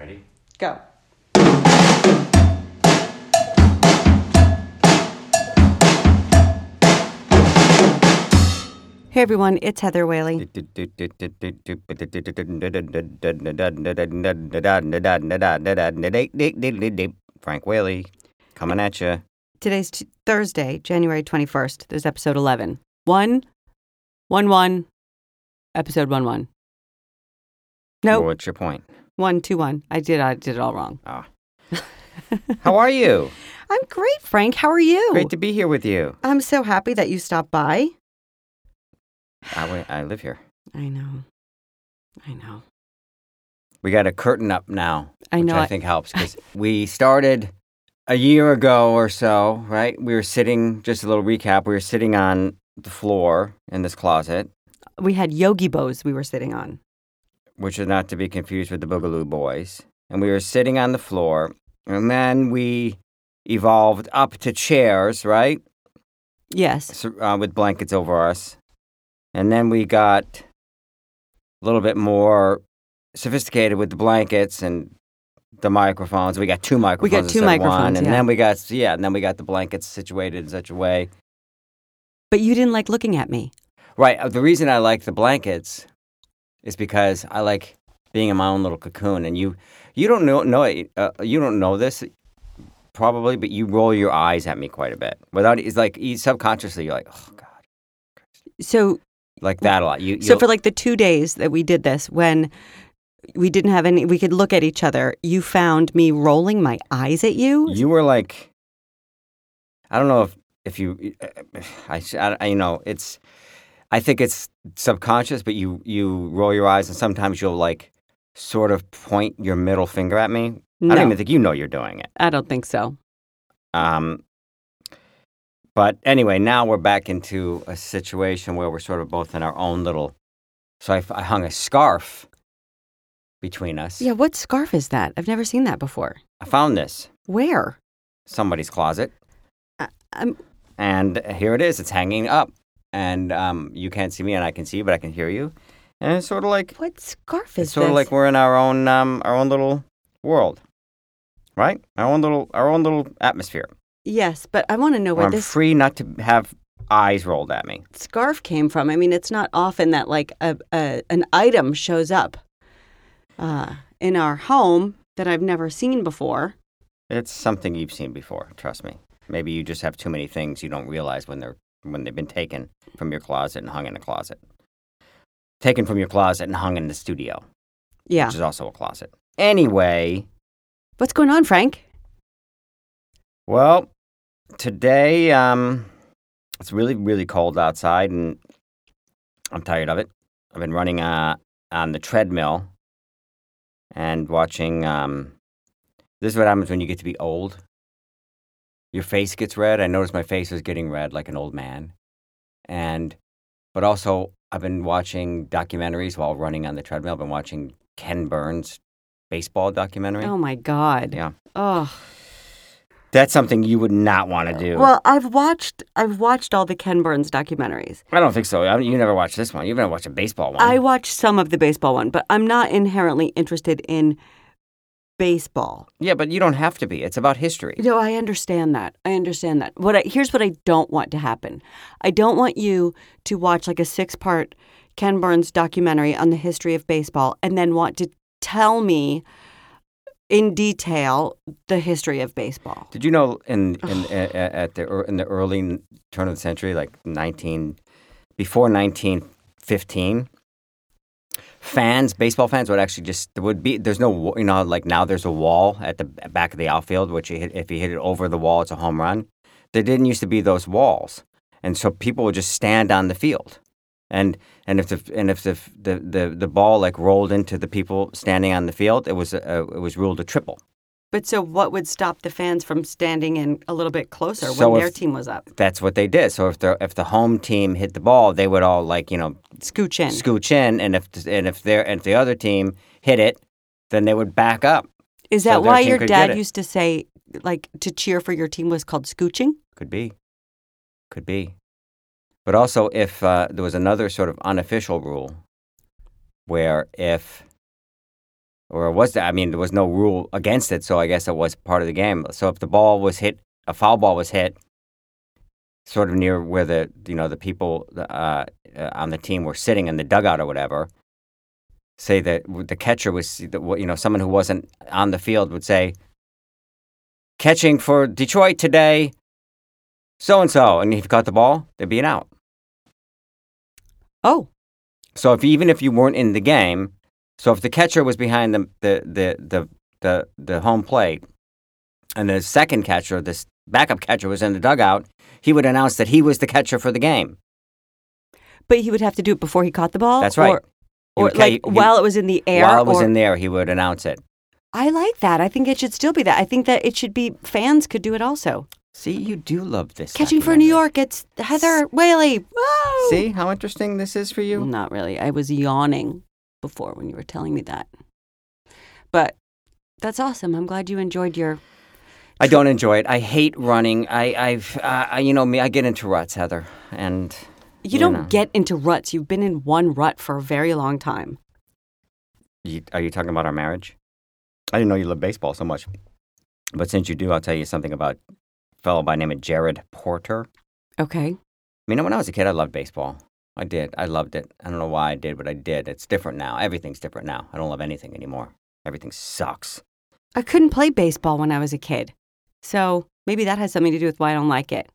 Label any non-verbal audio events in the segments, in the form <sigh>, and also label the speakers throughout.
Speaker 1: Ready?
Speaker 2: Go. Hey everyone, it's Heather Whaley.
Speaker 1: Frank Whaley coming at you.
Speaker 2: Today's t- Thursday, January 21st. There's episode 11. 1 1 1 episode 1 1. No,
Speaker 1: What's your point?
Speaker 2: 1 2 1. I did I did it all wrong.
Speaker 1: Ah. <laughs> How are you?
Speaker 2: I'm great, Frank. How are you?
Speaker 1: Great to be here with you.
Speaker 2: I'm so happy that you stopped by.
Speaker 1: I, I live here.
Speaker 2: I know. I know.
Speaker 1: We got a curtain up now,
Speaker 2: I
Speaker 1: which
Speaker 2: know.
Speaker 1: I think helps <laughs> because we started a year ago or so, right? We were sitting, just a little recap, we were sitting on the floor in this closet,
Speaker 2: we had Yogibos we were sitting on.
Speaker 1: Which is not to be confused with the Boogaloo Boys. And we were sitting on the floor, and then we evolved up to chairs, right?
Speaker 2: Yes.
Speaker 1: So, uh, with blankets over us. And then we got a little bit more sophisticated with the blankets and the microphones. We got two microphones.
Speaker 2: two
Speaker 1: instead of one.
Speaker 2: microphones,
Speaker 1: and
Speaker 2: yeah.
Speaker 1: then we got yeah, and then we got the blankets situated in such a way.
Speaker 2: But you didn't like looking at me.
Speaker 1: Right. uh, The reason I like the blankets is because I like being in my own little cocoon. And you, you don't know, know it. Uh, you don't know this probably, but you roll your eyes at me quite a bit. Without it's like you, subconsciously, you're like, oh god,
Speaker 2: So
Speaker 1: like that a lot. You,
Speaker 2: So for like the two days that we did this, when we didn't have any, we could look at each other. You found me rolling my eyes at you.
Speaker 1: you were like, I don't know if if you, <sighs> I, I- you know, it's. I think it's subconscious, but you you roll your eyes, and sometimes you'll like sort of point your middle finger at me.
Speaker 2: no,
Speaker 1: I don't even think you know you're doing it.
Speaker 2: I don't think so.
Speaker 1: Um, but anyway, now we're back into a situation where we're sort of both in our own little. So I, I hung a scarf between us.
Speaker 2: Yeah, what scarf is that? I've never seen that before.
Speaker 1: I found this
Speaker 2: Where?
Speaker 1: somebody's closet,
Speaker 2: I, I'm,
Speaker 1: and here it is. It's hanging up, and um, you can't see me, and I can see you, but I can hear you. And it's sort of like
Speaker 2: what scarf is
Speaker 1: it's sort
Speaker 2: this?
Speaker 1: of like we're in our own um, our own little world, right? Our own little our own little atmosphere.
Speaker 2: yes, but I want to know
Speaker 1: Where I'm
Speaker 2: this
Speaker 1: free not to have eyes rolled at me.
Speaker 2: scarf came from. I mean, it's not often that like a, a an item shows up uh, in our home that I've never seen before.
Speaker 1: It's something you've seen before, trust me. Maybe you just have too many things you don't realize when they're when they've been taken from your closet and hung in a closet. Taken from your closet and hung in the studio,
Speaker 2: Yeah.
Speaker 1: which is also a closet. Anyway,
Speaker 2: What's going on, Frank?
Speaker 1: well, today um it's really really cold outside and I'm tired of it. I've been running uh on the treadmill and watching um this is what happens when you get to be old. Your face gets red. I noticed my face was getting red like an old man. And but also I've been watching documentaries while running on the treadmill. I've been watching Ken Burns baseball documentary.
Speaker 2: Oh my God.
Speaker 1: Yeah.
Speaker 2: Oh.
Speaker 1: That's something you would not want to do.
Speaker 2: Well, I've watched I've watched all the Ken Burns documentaries.
Speaker 1: I don't think so. I you never watched this one. You've never watched a baseball one.
Speaker 2: I watched some of the baseball one, but I'm not inherently interested in baseball.
Speaker 1: yeah, but you don't have to be. It's about history.
Speaker 2: No, I understand that. I understand that. What I, here's what I don't want to happen. I don't want you to watch like a six-part Ken Burns documentary on the history of baseball and then want to tell me in detail the history of baseball.
Speaker 1: Did you know in in a- a- at the in the early turn of the century, like nineteen before nineteen fifteen, fans, baseball fans would actually just there would be there's no you know like now there's a wall at the back of the outfield which if you hit it over the wall it's a home run. There didn't used to be those walls, and so people would just stand on the field, and and if the and if the the the, the ball like rolled into the people standing on the field, it was a, it was ruled a triple.
Speaker 2: But so what would stop the fans from standing in a little bit closer
Speaker 1: So
Speaker 2: when their team was up?
Speaker 1: that's what they did. So if the if the home team hit the ball, they would all like you know
Speaker 2: Scooch in.
Speaker 1: scooch in, and if and if their and if the other team hit it, then they would back up.
Speaker 2: Is that
Speaker 1: their
Speaker 2: why your dad used to say like to cheer for your team was called scooching?
Speaker 1: Could be, could be, but also if uh, there was another sort of unofficial rule, where if or was there? I mean, there was no rule against it, so I guess it was part of the game. So if the ball was hit, a foul ball was hit, sort of near where the you know the people uh, uh, on the team were sitting in the dugout or whatever. Say that the catcher was, you know, someone who wasn't on the field would say, catching for Detroit today, so and so, and if you caught the ball, there'd be an out.
Speaker 2: Oh,
Speaker 1: So if even if you weren't in the game, so if the catcher was behind the the the the the, the home plate, and the second catcher, this backup catcher, was in the dugout, he would announce that he was the catcher for the game.
Speaker 2: but he would have to do it before he caught the ball.
Speaker 1: That's right.
Speaker 2: Or, or
Speaker 1: would
Speaker 2: like
Speaker 1: he-
Speaker 2: while it was in the air.
Speaker 1: While it was
Speaker 2: or-
Speaker 1: in there, he would announce it.
Speaker 2: I like that. I think it should still be that. I think that it should be fans could do it also.
Speaker 1: See, you do love this.
Speaker 2: Catching for New. York, it's Heather Whaley. Whoa!
Speaker 1: See how interesting this is for you?
Speaker 2: Not really. I was yawning before when you were telling me that. But that's awesome. I'm glad you enjoyed your.
Speaker 1: I don't enjoy it. I hate running. I, I've, uh, I, you know me. I get into ruts, Heather, and
Speaker 2: You don't
Speaker 1: know.
Speaker 2: get into ruts. You've been in one rut for a very long time.
Speaker 1: You, are you talking about our marriage? I didn't know you love baseball so much. But since you do, I'll tell you something about a fellow by the name of Jared Porter.
Speaker 2: Okay.
Speaker 1: I mean, when I was a kid, I loved baseball. I did. I loved it. I don't know why I did, but I did. It's different now. Everything's different now. I don't love anything anymore. Everything sucks.
Speaker 2: I couldn't play baseball when I was a kid. So maybe that has something to do with why I don't like it.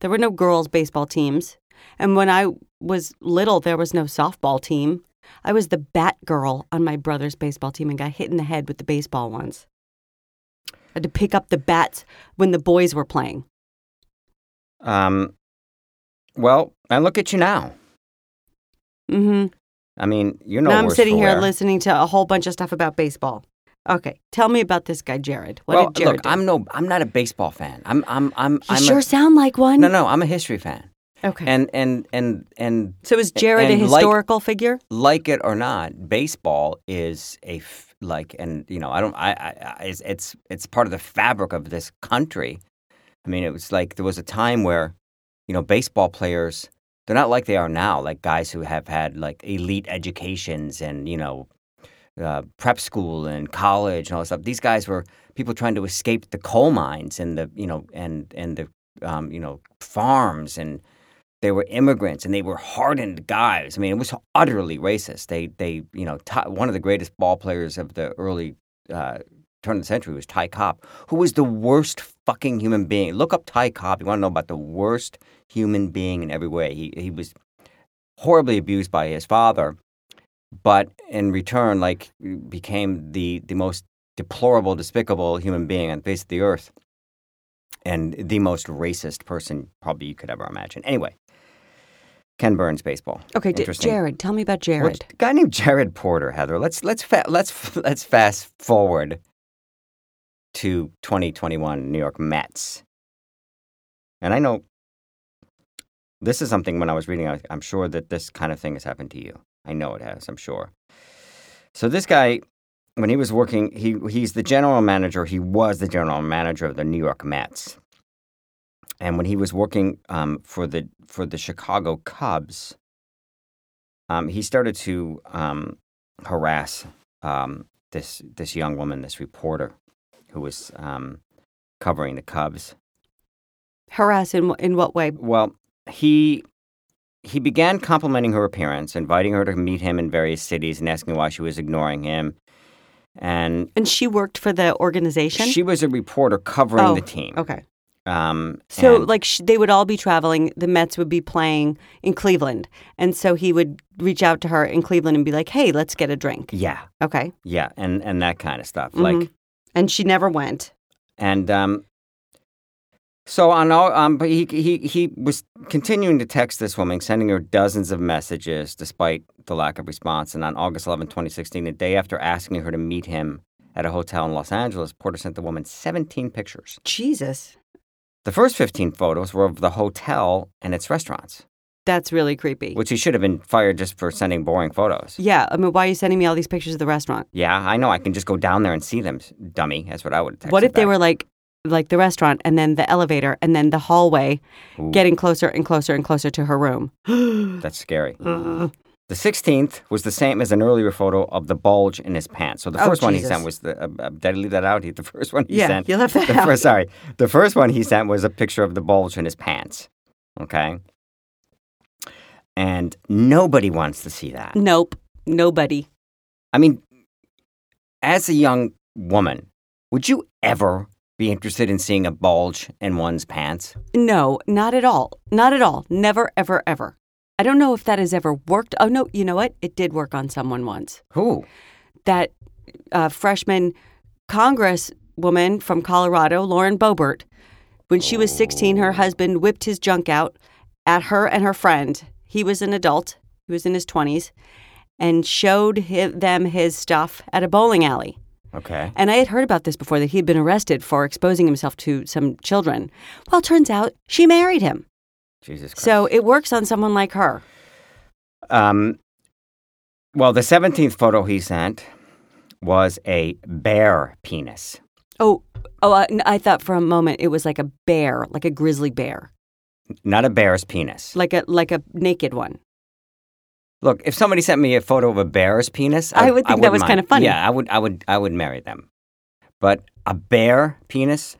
Speaker 2: There were no girls' baseball teams. And when I was little, there was no softball team. I was the bat girl on my brother's baseball team and got hit in the head with the baseball once. I had to pick up the bats when the boys were playing.
Speaker 1: Um, well, and look at you now.
Speaker 2: Mm-hmm.
Speaker 1: I mean, you're no
Speaker 2: now I'm sitting here listening to a whole bunch of stuff about baseball. Okay, tell me about this guy, Jared. What
Speaker 1: well,
Speaker 2: did Jared
Speaker 1: look,
Speaker 2: do?
Speaker 1: I'm no, I'm not a baseball fan. I'm, I'm, I'm,
Speaker 2: you
Speaker 1: I'm
Speaker 2: sure
Speaker 1: a,
Speaker 2: sound like one.
Speaker 1: no, no, I'm a history fan.
Speaker 2: Okay.
Speaker 1: And and and and
Speaker 2: so is Jared a
Speaker 1: and like-
Speaker 2: historical figure?
Speaker 1: like it or not, baseball is a f- like, and you know, I don't, I, I, I it's, it's it's part of the fabric of this country. I mean, it was like there was a time where, you know, baseball players they're not like they are now, like guys who have had like elite educations and you know, uh, prep school and college and all this stuff. These guys were people trying to escape the coal mines and the you know and and the um, you know farms and they were immigrants and they were hardened guys. I mean, it was utterly racist. They, they, you know, Ty, one of the greatest ball players of the early uh, turn of the century was Ty Cobb, who was the worst fucking human being. Look up Ty Cobb. You want to know about the worst human being in every way. He, he was horribly abused by his father, but in return, like, became the, the most deplorable, despicable human being on the face of the earth. And the most racist person probably you could ever imagine. Anyway, Ken Burns baseball.
Speaker 2: Okay, J-. Jared, tell me about Jared.
Speaker 1: a guy named Jared Porter, Heather. Let's let's fa- let's <laughs> let's fast forward to 2021 New York Mets. And I know this is something when I was reading, I, I'm sure that this kind of thing has happened to you. I know it has, I'm sure. So this guy, when he was working, he he's the general manager. He was the general manager of the New York Mets. And when he was working um, for the for the Chicago Cubs, um, he started to um, harass um, this this young woman, this reporter, who was um, covering the Cubs.
Speaker 2: Harass in in what way?
Speaker 1: Well, he he began complimenting her appearance, inviting her to meet him in various cities, and asking why she was ignoring him. And
Speaker 2: And she worked for the organization.
Speaker 1: she was a reporter covering
Speaker 2: Oh,
Speaker 1: the team.
Speaker 2: okay.
Speaker 1: Um,
Speaker 2: So,
Speaker 1: and-
Speaker 2: like, sh- they would all be traveling. The Mets would be playing in Cleveland, and so he would reach out to her in Cleveland and be like, "Hey, let's get a drink."
Speaker 1: yeah,
Speaker 2: Okay.
Speaker 1: yeah, and and that kind of stuff.
Speaker 2: Mhm.
Speaker 1: Like
Speaker 2: And she never went.
Speaker 1: And um, so on all, um, but he he he was continuing to text this woman, sending her dozens of messages despite the lack of response. And on August 11, 2016, the day after asking her to meet him at a hotel in Los Angeles, Porter sent the woman 17 pictures.
Speaker 2: Jesus,
Speaker 1: The first 15 photos were of the hotel and its restaurants,
Speaker 2: that's really creepy.
Speaker 1: which he should have been fired just for sending boring photos.
Speaker 2: yeah, I mean, why are you sending me all these pictures of the restaurant?
Speaker 1: Yeah, I know. I can just go down there and see them, dummy. That's what I would. Text
Speaker 2: what if they
Speaker 1: back.
Speaker 2: were like, like the restaurant, and then the elevator, and then the hallway,
Speaker 1: Ooh,
Speaker 2: getting closer and closer and closer to her room? <gasps>
Speaker 1: That's scary.
Speaker 2: Uh,
Speaker 1: The 16th was the same as an earlier photo of the bulge in his pants. So the
Speaker 2: Oh,
Speaker 1: first one he sent was the. Uh, uh, did I leave that out? The first one he
Speaker 2: Yeah,
Speaker 1: sent.
Speaker 2: you left that
Speaker 1: the
Speaker 2: out.
Speaker 1: First, sorry. The first one he sent was a picture of the bulge in his pants. Okay. And nobody wants to see that.
Speaker 2: Nope. Nobody.
Speaker 1: I mean, as a young woman, would you ever be interested in seeing a bulge in one's pants?
Speaker 2: No, not at all. Not at all. Never, ever, ever. I don't know if that has ever worked. Oh, no, you know what? It did work on someone once.
Speaker 1: Who?
Speaker 2: That uh, freshman congresswoman from Colorado, Lauren Boebert, when she was 16, her husband whipped his junk out at her and her friend. He was an adult, he was in his 20s, and showed hi them his stuff at a bowling alley.
Speaker 1: Okay.
Speaker 2: And I had heard about this before that he had been arrested for exposing himself to some children. Well, it turns out she married him.
Speaker 1: Jesus Christ.
Speaker 2: So it works on someone like her.
Speaker 1: Um, well, the 17th photo he sent was a bear penis.
Speaker 2: Oh, oh! I, I thought for a moment it was like a bear, like a grizzly bear,
Speaker 1: Not a bear's penis.
Speaker 2: like a like a naked one.
Speaker 1: Look, if somebody sent me a photo of a bear's penis,
Speaker 2: I would think that was
Speaker 1: mind.
Speaker 2: kinda funny.
Speaker 1: Yeah, I would, I would, I would marry them. But a bear penis.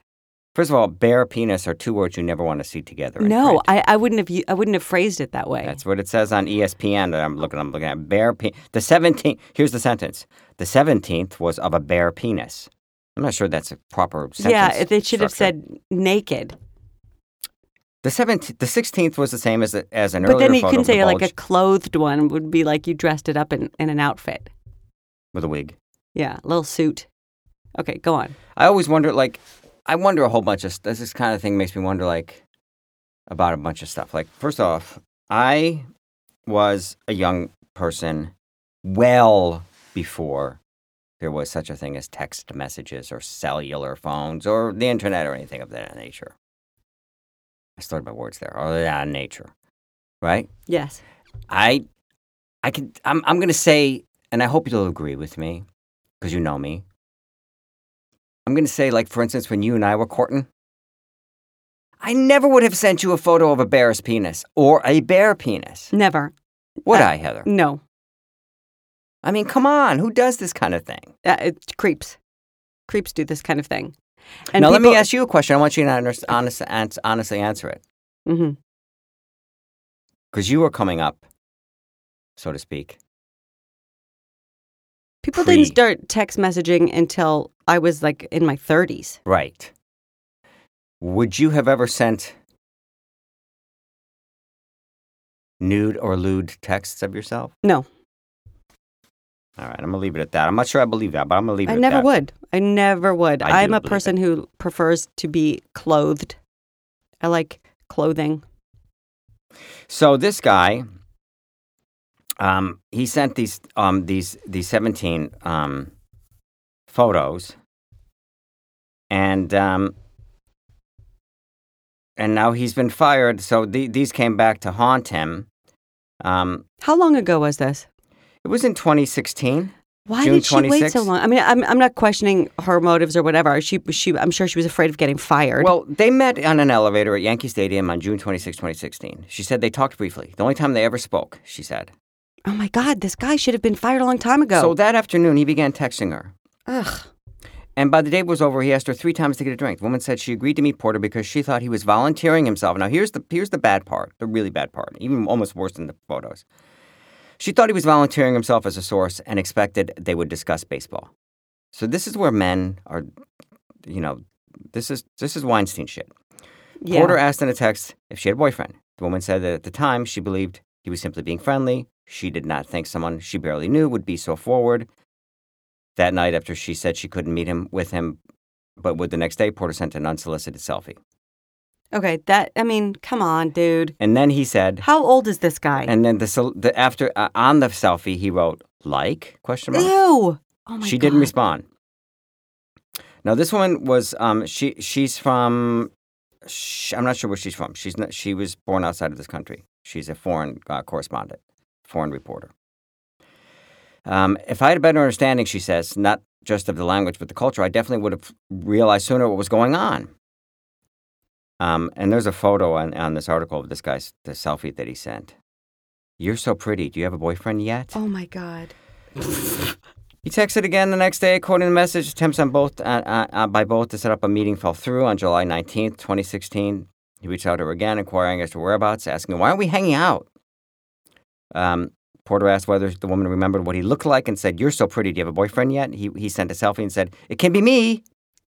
Speaker 1: First of all, bear penis are two words you never want to see together.
Speaker 2: No. I, I wouldn't have I wouldn't have phrased it that way.
Speaker 1: That's what it says on ESPN that I'm looking. I'm looking at bear penis. The 17th. Here's the sentence. The 17th was of a bear penis. I'm not sure that's a proper sentence.
Speaker 2: yeah, they should have said naked.
Speaker 1: The 17th. The 16th was the same as a, as an
Speaker 2: But
Speaker 1: earlier But
Speaker 2: then you can say like a clothed one would be like you dressed it up in, in an outfit.
Speaker 1: with a wig.
Speaker 2: Yeah, a little suit. Okay, go on.
Speaker 1: I always wonder, like, I wonder a whole bunch of st- this. kind of thing makes me wonder, like, about a bunch of stuff. Like, first off, I was a young person well before there was such a thing as text messages or cellular phones or the internet or anything of that nature. I started my words there, or that nature, right?
Speaker 2: Yes.
Speaker 1: I, I can. I'm. I'm going to say, and I hope you'll agree with me, because you know me. I'm going to say, like for instance, when you and I were courting, I never would have sent you a photo of a bear's penis or a bear penis.
Speaker 2: Never.
Speaker 1: Would
Speaker 2: Uh,
Speaker 1: I, Heather?
Speaker 2: No.
Speaker 1: I mean, come on, who does this kind of thing?
Speaker 2: Uh, it, creeps. Creeps do this kind of thing. And
Speaker 1: now, let me ask you a question. I want you to honest, honest, honestly answer it,
Speaker 2: mm-hmm.
Speaker 1: because you were coming up, so to speak.
Speaker 2: People
Speaker 1: Pre-
Speaker 2: didn't start text messaging until I was like in my 30s.
Speaker 1: Right. Would you have ever sent nude or lewd texts of yourself?
Speaker 2: No.
Speaker 1: All right, I'm gonna leave it at that. I'm not sure I believe that, but I'm gonna leave it at that.
Speaker 2: I never
Speaker 1: that.
Speaker 2: would. I never would.
Speaker 1: I
Speaker 2: I'm a person who prefers to be clothed. I like clothing.
Speaker 1: So this guy, um, he sent these um these these 17 um photos, and um, and now he's been fired. So the, these came back to haunt him. Um,
Speaker 2: How long ago was this?
Speaker 1: It was in 2016.
Speaker 2: Why
Speaker 1: June
Speaker 2: did she wait so long? I mean, I'm I'm not questioning her motives or whatever. She she I'm sure she was afraid of getting fired.
Speaker 1: Well, they met on an elevator at Yankee Stadium on June 26, 2016. She said they talked briefly. The only time they ever spoke, she said.
Speaker 2: oh my God, this guy should have been fired a long time ago.
Speaker 1: So that afternoon, he began texting her.
Speaker 2: Ugh.
Speaker 1: And by the date was over, he asked her three times to get a drink. The woman said she agreed to meet Porter because she thought he was volunteering himself. Now, here's the, here's the bad part, the really bad part, even almost worse than the photos. She thought he was volunteering himself as a source and expected they would discuss baseball. So this is where men are, you know, this is this is Weinstein shit.
Speaker 2: Yeah.
Speaker 1: Porter asked in a text if she had a boyfriend. The woman said that at the time she believed he was simply being friendly. She did not think someone she barely knew would be so forward. That night, after she said she couldn't meet him with him, but would the next day, Porter sent an unsolicited selfie.
Speaker 2: Okay, that I mean, come on, dude.
Speaker 1: And then he said,
Speaker 2: How old is this guy?
Speaker 1: and then the, the after uh, on the selfie he wrote like question mark.
Speaker 2: Ew. Oh my
Speaker 1: she
Speaker 2: God.
Speaker 1: didn't respond. Now this woman was um she she's from sh I'm not sure where she's from. She's not, she was born outside of this country. She's a foreign uh, correspondent, foreign reporter. Um, if I had a better understanding, she says, not just of the language but the culture, I definitely would have realized sooner what was going on. Um, and there's a photo on, on this article of this guy's the selfie that he sent. You're so pretty. Do you have a boyfriend yet?
Speaker 2: Oh my God.
Speaker 1: He texted again the next day, quoting the message. Attempts on both uh, uh, uh, by both to set up a meeting fell through on July 19th, 2016. He reached out to her again, inquiring as to whereabouts, asking, Why aren't we hanging out? Um, Porter asked whether the woman remembered what he looked like and said, You're so pretty. Do you have a boyfriend yet? He, he sent a selfie and said, It can be me.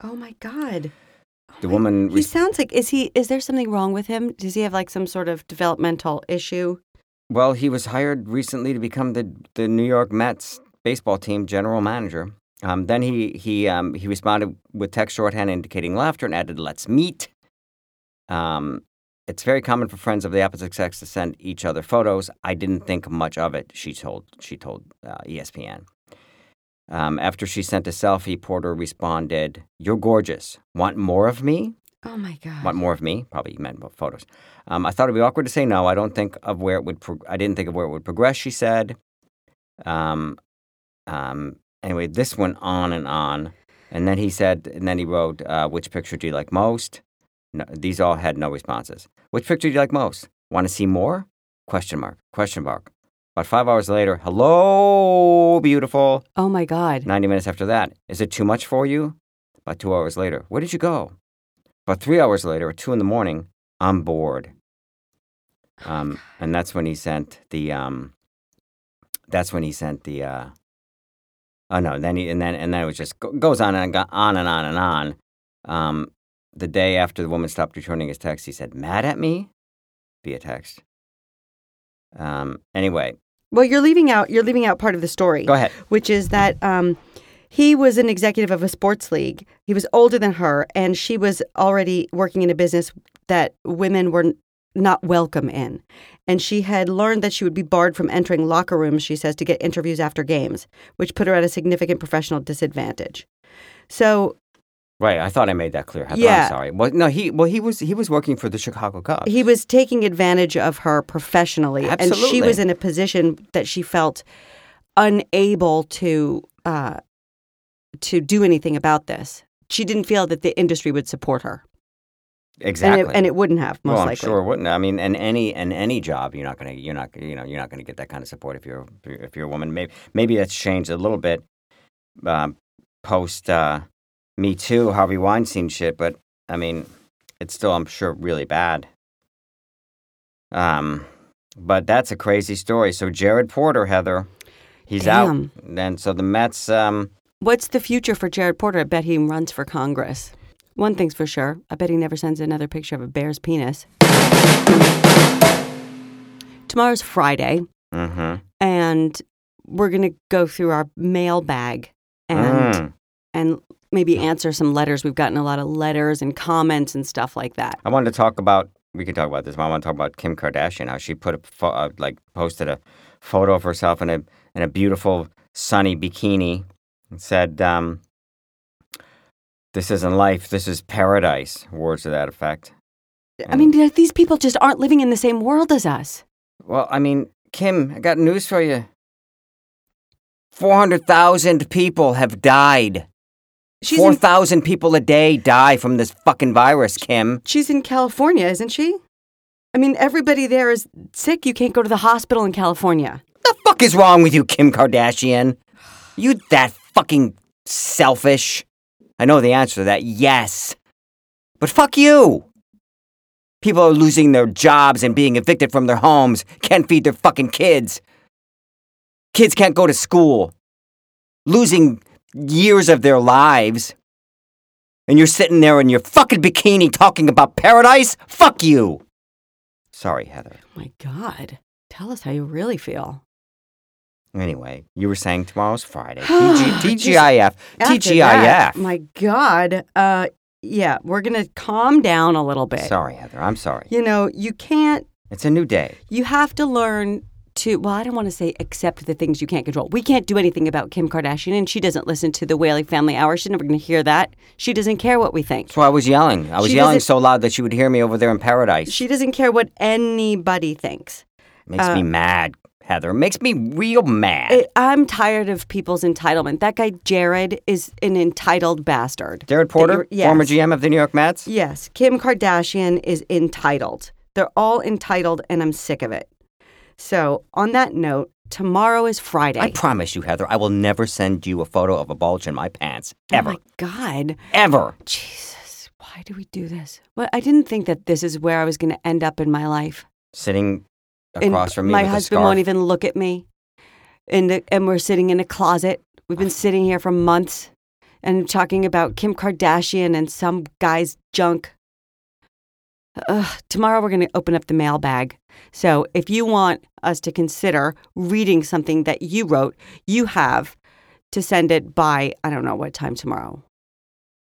Speaker 2: Oh my God.
Speaker 1: The woman.
Speaker 2: He sounds like is he is there something wrong with him? Does he have like some sort of developmental issue?
Speaker 1: well, he was hired recently to become the, the New York Mets baseball team general manager. Um, then he he um, he responded with text shorthand indicating laughter and added, "Let's meet." Um, it's very common for friends of the opposite sex to send each other photos. I didn't think much of it. She told she told uh, ESPN. Um, after she sent a selfie, Porter responded, "You're gorgeous. Want more of me?
Speaker 2: Oh my God.
Speaker 1: Want more of me? Probably meant photos. Um, I thought it'd be awkward to say no. I don't think of where it would. Pro- I didn't think of where it would progress. She said. Um, um, anyway, this went on and on, and then he said, and then he wrote, uh, "Which picture do you like most?" No, these all had no responses. Which picture do you like most? Want to see more? Question mark. Question mark. About five hours later, hello, beautiful.
Speaker 2: Oh my God.
Speaker 1: 90 minutes after that, is it too much for you? About two hours later, where did you go? About three hours later, at two in the morning, I'm bored. Um, and that's when he sent the, um, that's when he sent the, uh, oh no, then he, and then, and then it was just goes on and on and on and on. Um, the day after the woman stopped returning his text, he said, mad at me? Via text. Um, anyway,
Speaker 2: Well, you're leaving out you're leaving out part of the story.
Speaker 1: go ahead.
Speaker 2: which is that um, he was an executive of a sports league. He was older than her, and she was already working in a business that women were not welcome in. And she had learned that she would be barred from entering locker rooms, she says, to get interviews after games, which put her at a significant professional disadvantage. So
Speaker 1: Right, I thought I made that clear. Heather.
Speaker 2: Yeah.
Speaker 1: I'm sorry. Well, no, he well he was he was working for the Chicago Cubs.
Speaker 2: he was taking advantage of her professionally, and she was in a position that she felt unable to uh, to do anything about this. She didn't feel that the industry would support her,
Speaker 1: exactly.
Speaker 2: and it, and it wouldn't have most
Speaker 1: well, I'm
Speaker 2: likely.
Speaker 1: sure it wouldn't. I mean, in any in any job, you're not gonna you're not you know you're not gonna get that kind of support if you're if you're a woman. Maybe maybe that's changed a little bit um, post uh, Me Too, Harvey Weinstein shit. But I mean, it's still I'm sure really bad. Um, but that's a crazy story. So Jared Porter, Heather, he's
Speaker 2: Damn.
Speaker 1: out, and so the Mets. Um,
Speaker 2: What's the future for Jared Porter? I bet he runs for Congress. One thing's for sure. I bet he never sends another picture of a bear's penis. Tomorrow's Friday,
Speaker 1: mhm.
Speaker 2: and we're gonna go through our mailbag and
Speaker 1: Mm.
Speaker 2: and maybe answer some letters. We've gotten a lot of letters and comments and stuff like that.
Speaker 1: I wanted to talk about. We can talk about this, but I want to talk about Kim Kardashian. How she put a pho- uh, like posted a photo of herself in a in a beautiful sunny bikini, and said, um, "This isn't life. This is paradise." Words to that effect.
Speaker 2: I mean, these people just aren't living in the same world as us.
Speaker 1: Well, I mean, Kim, I got news for you. Four hundred thousand people have died.
Speaker 2: She's
Speaker 1: Four
Speaker 2: in,
Speaker 1: people a day die from this fucking virus, Kim.
Speaker 2: she's in California, isn't she? I mean, everybody there is sick. You can't go to the hospital in California.
Speaker 1: The fuck is wrong with you, Kim Kardashian? You that fucking selfish? I know the answer to that. Yes. But fuck you. People are losing their jobs and being evicted from their homes, can't feed their fucking kids. Kids can't go to school, losing years of their lives. And you're sitting there in your fucking bikini talking about paradise? Fuck you. Sorry, Heather.
Speaker 2: Oh my God. Tell us how you really feel.
Speaker 1: Anyway, you were saying tomorrow's Friday. TG, TGIF. TGIF.
Speaker 2: that, my God. Uh, yeah, we're going to calm down a little bit.
Speaker 1: Sorry, Heather. I'm sorry.
Speaker 2: You know, you can't,
Speaker 1: It's a new day.
Speaker 2: you have to learn to, well, I don't want to say accept the things you can't control. We can't do anything about Kim Kardashian, and she doesn't listen to the Whaley Family Hour. She's never going to hear that. She doesn't care what we think.
Speaker 1: That's why I was yelling. I was
Speaker 2: She
Speaker 1: yelling so loud that she would hear me over there in paradise.
Speaker 2: She doesn't care what anybody thinks.
Speaker 1: Makes
Speaker 2: uh,
Speaker 1: me mad, Heather. Makes me real mad.
Speaker 2: It, I'm tired of people's entitlement. That guy, Jared, is an entitled bastard.
Speaker 1: Jared Porter,
Speaker 2: yes.
Speaker 1: former GM of the New York Mets.
Speaker 2: Yes, Kim Kardashian is entitled. They're all entitled, and I'm sick of it. So, on that note, tomorrow is Friday.
Speaker 1: I promise you, Heather, I will never send you a photo of a bulge in my pants. Ever.
Speaker 2: Oh my God.
Speaker 1: Ever.
Speaker 2: Jesus, why do we do this? Well, I didn't think that this is where I was going to end up in my life.
Speaker 1: Sitting
Speaker 2: And
Speaker 1: across from me
Speaker 2: my husband won't even look at me. And, the, and we're sitting in a closet. We've been sitting here for months and talking about Kim Kardashian and some guy's junk. Ugh, tomorrow we're going to open up the mailbag. So if you want us to consider reading something that you wrote, you have to send it by, I don't know what time tomorrow.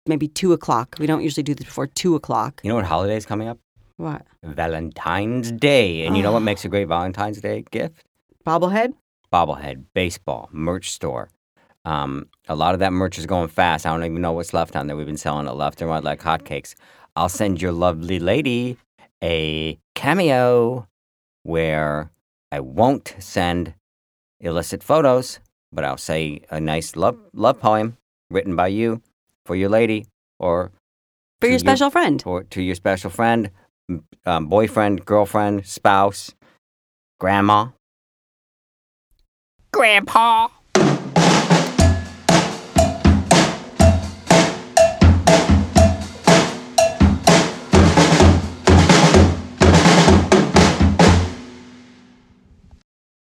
Speaker 2: Maybe two o'clock. We don't usually do this before two o'clock.
Speaker 1: You know what holiday is coming up?
Speaker 2: What?
Speaker 1: Valentine's Day. And you know what makes a great Valentine's Day gift?
Speaker 2: Bobblehead?
Speaker 1: Bobblehead, baseball, merch store. Um, a lot of that merch is going fast. I don't even know what's left on there. We've been selling it left and right like hotcakes. I'll send your lovely lady a cameo where I won't send illicit photos, but I'll say a nice love love poem written by you for your lady or
Speaker 2: For
Speaker 1: To
Speaker 2: your special friend.
Speaker 1: or to your special friend, um, boyfriend, girlfriend, spouse, grandma, grandpa.